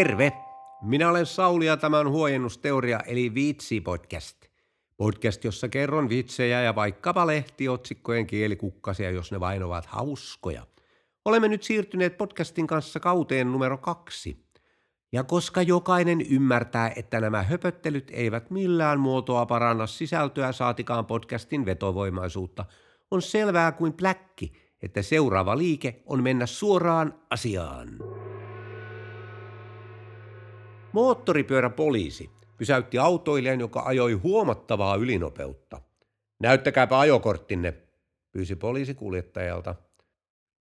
Terve! Minä olen Sauli ja tämä on huojennusteoria eli Viitsi-podcast. Podcast, jossa kerron vitsejä ja vaikkapa lehtiotsikkojen kielikukkasia, jos ne vain ovat hauskoja. Olemme nyt siirtyneet podcastin kanssa kauteen numero kaksi. Ja koska jokainen ymmärtää, että nämä höpöttelyt eivät millään muotoa paranna sisältöä saatikaan podcastin vetovoimaisuutta, on selvää kuin pläkki, että seuraava liike on mennä suoraan asiaan. Moottoripyöräpoliisi pysäytti autoilijan, joka ajoi huomattavaa ylinopeutta. Näyttäkääpä ajokorttinne, pyysi poliisi kuljettajalta.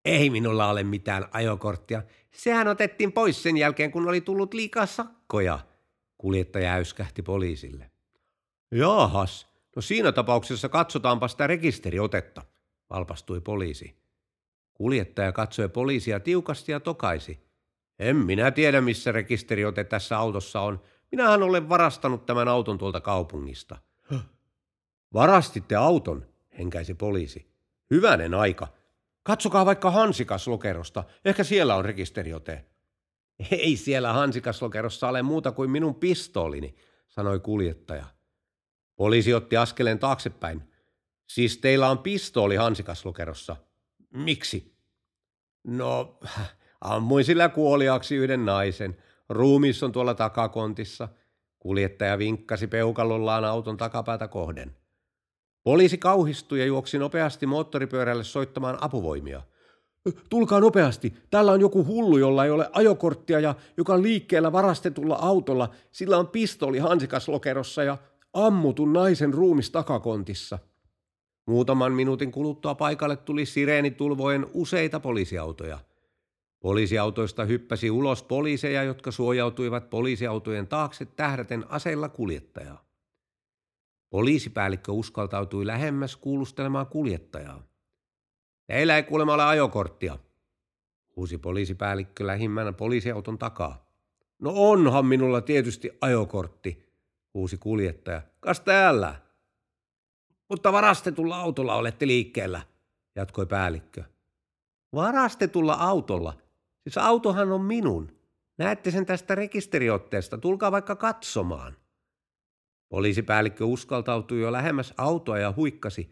Ei minulla ole mitään ajokorttia. Sehän otettiin pois sen jälkeen, kun oli tullut liikaa sakkoja, kuljettaja äyskähti poliisille. Jaahas, no siinä tapauksessa katsotaanpa sitä rekisteriotetta, valpastui poliisi. Kuljettaja katsoi poliisia tiukasti ja tokaisi. En minä tiedä, missä rekisteriote tässä autossa on. Minähän olen varastanut tämän auton tuolta kaupungista. Varastitte auton, henkäisi poliisi. Hyvänen aika. Katsokaa vaikka Hansikaslokerosta. Ehkä siellä on rekisteriote. Ei siellä Hansikaslokerossa ole muuta kuin minun pistoolini, sanoi kuljettaja. Poliisi otti askeleen taaksepäin. Siis teillä on pistooli Hansikaslokerossa. Miksi? No, ammuin sillä kuoliaksi yhden naisen. Ruumis on tuolla takakontissa. Kuljettaja vinkkasi peukalollaan auton takapäätä kohden. Poliisi kauhistui ja juoksi nopeasti moottoripyörälle soittamaan apuvoimia. Tulkaa nopeasti. Täällä on joku hullu, jolla ei ole ajokorttia ja joka on liikkeellä varastetulla autolla. Sillä on pistooli hansikaslokerossa ja ammutun naisen ruumis takakontissa. Muutaman minuutin kuluttua paikalle tuli sireenitulvojen useita poliisiautoja. Poliisiautoista hyppäsi ulos poliiseja, jotka suojautuivat poliisiautojen taakse tähdäten aseilla kuljettajaa. Poliisipäällikkö uskaltautui lähemmäs kuulustelemaan kuljettajaa. Teillä ei kuulemma ole ajokorttia, huusi poliisipäällikkö lähimmän poliisiauton takaa. No onhan minulla tietysti ajokortti, huusi kuljettaja. Kas täällä? Mutta varastetulla autolla olette liikkeellä, jatkoi päällikkö. Varastetulla autolla? Siis autohan on minun. Näette sen tästä rekisteriotteesta, tulkaa vaikka katsomaan. Poliisipäällikkö uskaltautui jo lähemmäs autoa ja huikkasi.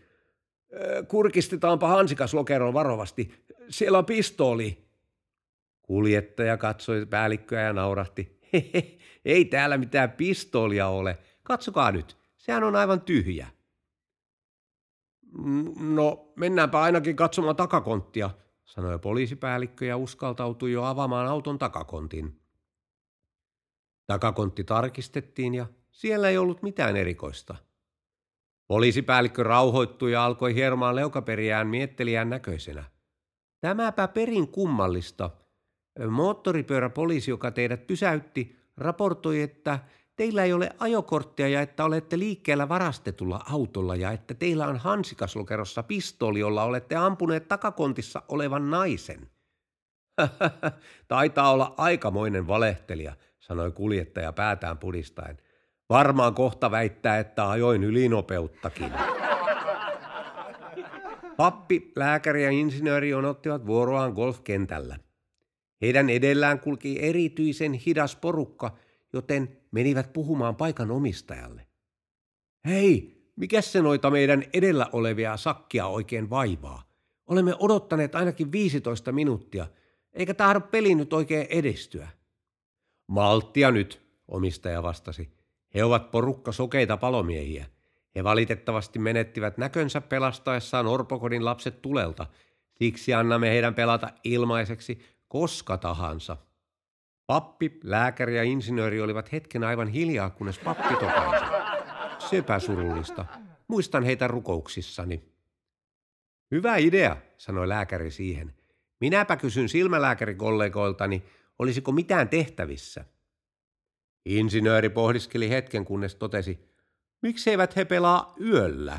Kurkistetaanpa hansikaslokeron varovasti. Siellä on pistooli. Kuljettaja katsoi päällikköä ja naurahti. Hehe, ei täällä mitään pistoolia ole. Katsokaa nyt, sehän on aivan tyhjä. No, mennäänpä ainakin katsomaan takakonttia, sanoi poliisipäällikkö ja uskaltautui jo avaamaan auton takakontin. Takakontti tarkistettiin ja siellä ei ollut mitään erikoista. Poliisipäällikkö rauhoittui ja alkoi hieromaan leukaperiään miettelijän näköisenä. Tämäpä perin kummallista. Moottoripyöräpoliisi, joka teidät pysäytti, raportoi, että teillä ei ole ajokorttia ja että olette liikkeellä varastetulla autolla ja että teillä on hansikaslokerossa pistooli, jolla olette ampuneet takakontissa olevan naisen. Taitaa olla aikamoinen valehtelija, sanoi kuljettaja päätään pudistaen. Varmaan kohta väittää, että ajoin ylinopeuttakin. Pappi, lääkäri ja insinööri ottivat vuoroaan golfkentällä. Heidän edellään kulki erityisen hidas porukka, joten menivät puhumaan paikan omistajalle. Hei, mikä se noita meidän edellä olevia sakkia oikein vaivaa? Olemme odottaneet ainakin 15 minuuttia, eikä tahdo peli nyt oikein edistyä. Malttia nyt, omistaja vastasi. He ovat porukka sokeita palomiehiä. He valitettavasti menettivät näkönsä pelastaessaan orpokodin lapset tulelta. Siksi annamme heidän pelata ilmaiseksi koska tahansa. Pappi, lääkäri ja insinööri olivat hetken aivan hiljaa, kunnes pappi tokaisi. Sepä surullista. Muistan heitä rukouksissani. Hyvä idea, sanoi lääkäri siihen. Minäpä kysyn silmälääkärikollegoiltani, olisiko mitään tehtävissä. Insinööri pohdiskeli hetken, kunnes totesi, miksi eivät he pelaa yöllä?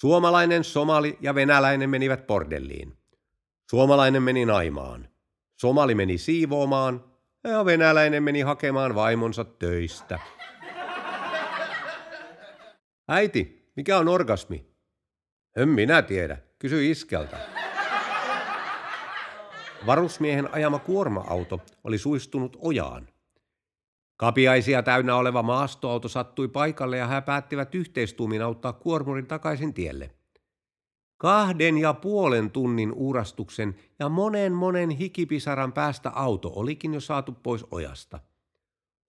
Suomalainen, somali ja venäläinen menivät bordelliin. Suomalainen meni naimaan. Somali meni siivoamaan ja venäläinen meni hakemaan vaimonsa töistä. Äiti, mikä on orgasmi? En minä tiedä. Kysy iskeltä. varusmiehen ajama kuorma-auto oli suistunut ojaan. Kapiaisia täynnä oleva maastoauto sattui paikalle ja he päättivät yhteistuumin auttaa kuormurin takaisin tielle. Kahden ja puolen tunnin uurastuksen ja monen monen hikipisaran päästä auto olikin jo saatu pois ojasta.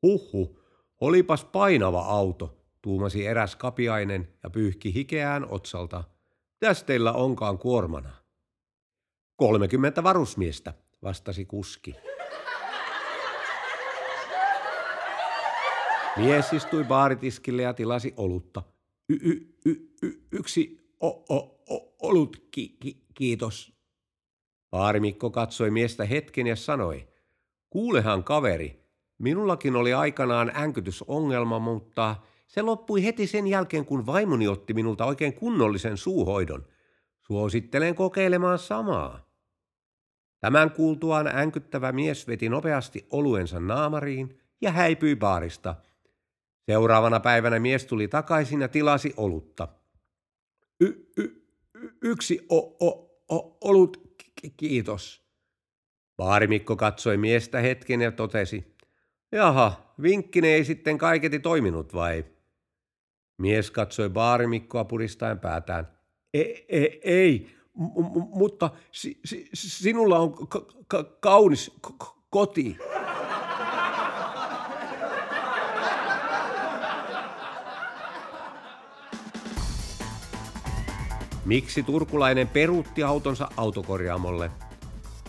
Huhhu, olipas painava auto, tuumasi eräs kapiainen ja pyyhki hikeään otsalta. Täs teillä onkaan kuormana? Kolmekymmentä varusmiestä, vastasi kuski. Mies istui baaritiskille ja tilasi olutta. Y- y- y- y- yksi o- o- o- olut, ki- ki- kiitos. Baarimikko katsoi miestä hetken ja sanoi, kuulehan kaveri, minullakin oli aikanaan änkytysongelma, mutta se loppui heti sen jälkeen, kun vaimoni otti minulta oikein kunnollisen suuhoidon. Suosittelen kokeilemaan samaa. Tämän kuultuaan änkyttävä mies veti nopeasti oluensa naamariin ja häipyi baarista. Seuraavana päivänä mies tuli takaisin ja tilasi olutta. Y- y- yksi o- o- o- olut, kiitos. Baarimikko katsoi miestä hetken ja totesi, jaha, vinkkine ei sitten kaiketi toiminut vai? Mies katsoi baarimikkoa puristaen päätään. Ei, ei, ei m- mutta si- si- sinulla on ka- ka- kaunis k- koti. Miksi turkulainen peruutti autonsa autokorjaamolle?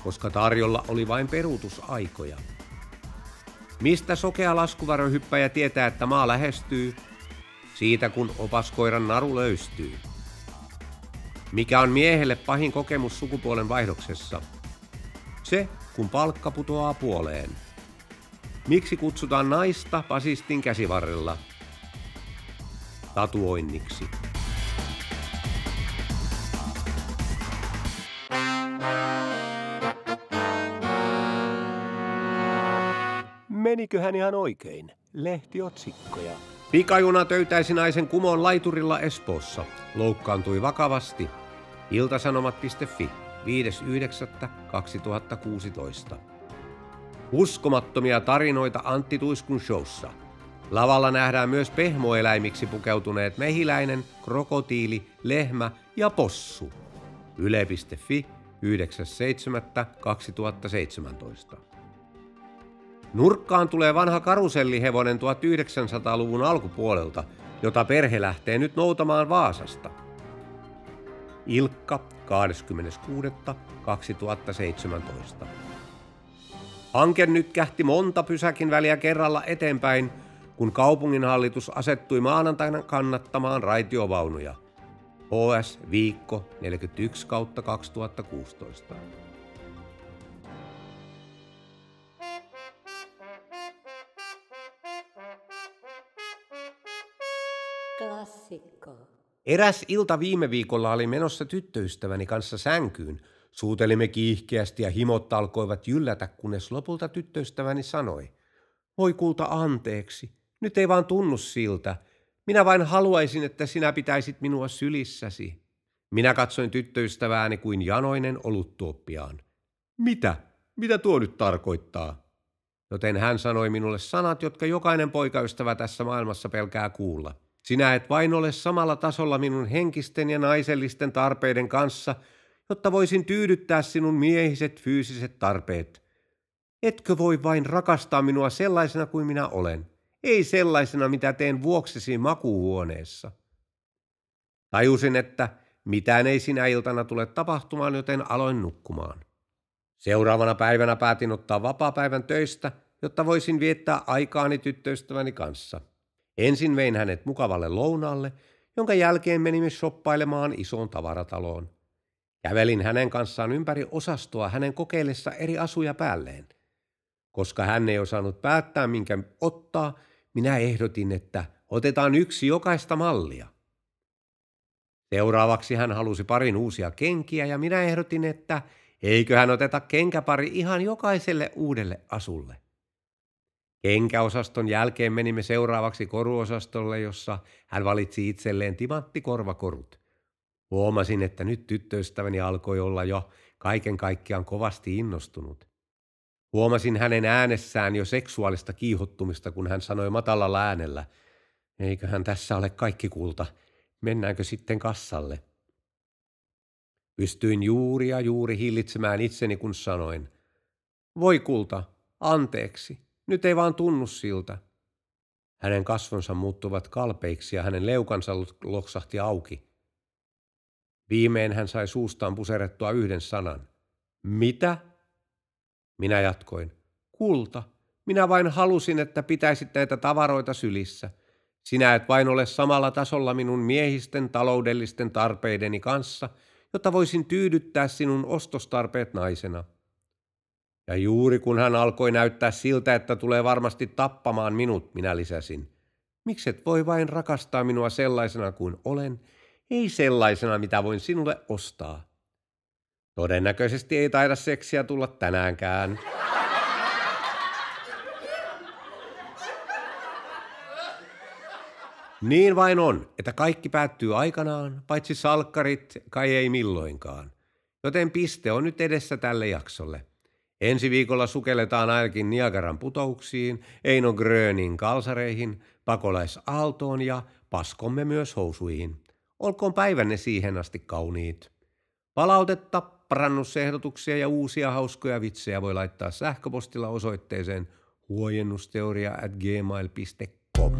Koska tarjolla oli vain peruutusaikoja. Mistä sokea laskuvarohyppäjä tietää, että maa lähestyy? Siitä kun opaskoiran naru löystyy. Mikä on miehelle pahin kokemus sukupuolen vaihdoksessa? Se, kun palkka putoaa puoleen. Miksi kutsutaan naista pasistin käsivarrella? Tatuoinniksi. Meniköhän ihan oikein? Lehtiotsikkoja. Pikajuna töytäisi naisen kumoon laiturilla Espoossa. Loukkaantui vakavasti. Iltasanomat.fi 5.9.2016. Uskomattomia tarinoita Antti Tuiskun showssa. Lavalla nähdään myös pehmoeläimiksi pukeutuneet mehiläinen, krokotiili, lehmä ja possu. Yle.fi 9.7.2017. Nurkkaan tulee vanha karusellihevonen 1900-luvun alkupuolelta, jota perhe lähtee nyt noutamaan Vaasasta. Ilkka 26.2017. Hanke nyt kähti monta pysäkin väliä kerralla eteenpäin, kun kaupunginhallitus asettui maanantaina kannattamaan raitiovaunuja. HS Viikko 41 kautta 2016. Eräs ilta viime viikolla oli menossa tyttöystäväni kanssa sänkyyn. Suutelimme kiihkeästi ja himot alkoivat jyllätä, kunnes lopulta tyttöystäväni sanoi. Voi kulta anteeksi, nyt ei vaan tunnu siltä. Minä vain haluaisin, että sinä pitäisit minua sylissäsi. Minä katsoin tyttöystävääni kuin janoinen oluttuoppiaan. Mitä? Mitä tuo nyt tarkoittaa? Joten hän sanoi minulle sanat, jotka jokainen poikaystävä tässä maailmassa pelkää kuulla. Sinä et vain ole samalla tasolla minun henkisten ja naisellisten tarpeiden kanssa, jotta voisin tyydyttää sinun miehiset fyysiset tarpeet. Etkö voi vain rakastaa minua sellaisena kuin minä olen, ei sellaisena, mitä teen vuoksesi makuuhuoneessa. Tajusin, että mitään ei sinä iltana tule tapahtumaan, joten aloin nukkumaan. Seuraavana päivänä päätin ottaa vapaapäivän töistä, jotta voisin viettää aikaani tyttöystäväni kanssa. Ensin vein hänet mukavalle lounaalle, jonka jälkeen menimme shoppailemaan isoon tavarataloon. Kävelin hänen kanssaan ympäri osastoa hänen kokeillessa eri asuja päälleen. Koska hän ei osannut päättää, minkä ottaa, minä ehdotin, että otetaan yksi jokaista mallia. Seuraavaksi hän halusi parin uusia kenkiä ja minä ehdotin, että eikö hän oteta kenkäpari ihan jokaiselle uudelle asulle. Kenkäosaston jälkeen menimme seuraavaksi koruosastolle, jossa hän valitsi itselleen timanttikorvakorut. Huomasin, että nyt tyttöystäväni alkoi olla jo kaiken kaikkiaan kovasti innostunut. Huomasin hänen äänessään jo seksuaalista kiihottumista, kun hän sanoi matalalla äänellä, eiköhän tässä ole kaikki kulta, mennäänkö sitten kassalle. Pystyin juuri ja juuri hillitsemään itseni, kun sanoin, voi kulta, anteeksi, nyt ei vaan tunnu siltä. Hänen kasvonsa muuttuvat kalpeiksi ja hänen leukansa loksahti auki. Viimein hän sai suustaan puserettua yhden sanan. Mitä? Minä jatkoin. Kulta, minä vain halusin, että pitäisit näitä tavaroita sylissä. Sinä et vain ole samalla tasolla minun miehisten taloudellisten tarpeideni kanssa, jotta voisin tyydyttää sinun ostostarpeet naisena. Ja juuri kun hän alkoi näyttää siltä, että tulee varmasti tappamaan minut, minä lisäsin. Mikset voi vain rakastaa minua sellaisena kuin olen, ei sellaisena, mitä voin sinulle ostaa. Todennäköisesti ei taida seksiä tulla tänäänkään. Niin vain on, että kaikki päättyy aikanaan, paitsi salkkarit kai ei milloinkaan. Joten piste on nyt edessä tälle jaksolle. Ensi viikolla sukelletaan ainakin Niagaran putouksiin, Eino Grönin kalsareihin, pakolaisaaltoon ja paskomme myös housuihin. Olkoon päivänne siihen asti kauniit. Palautetta, parannusehdotuksia ja uusia hauskoja vitsejä voi laittaa sähköpostilla osoitteeseen huojennusteoria at gmail.com.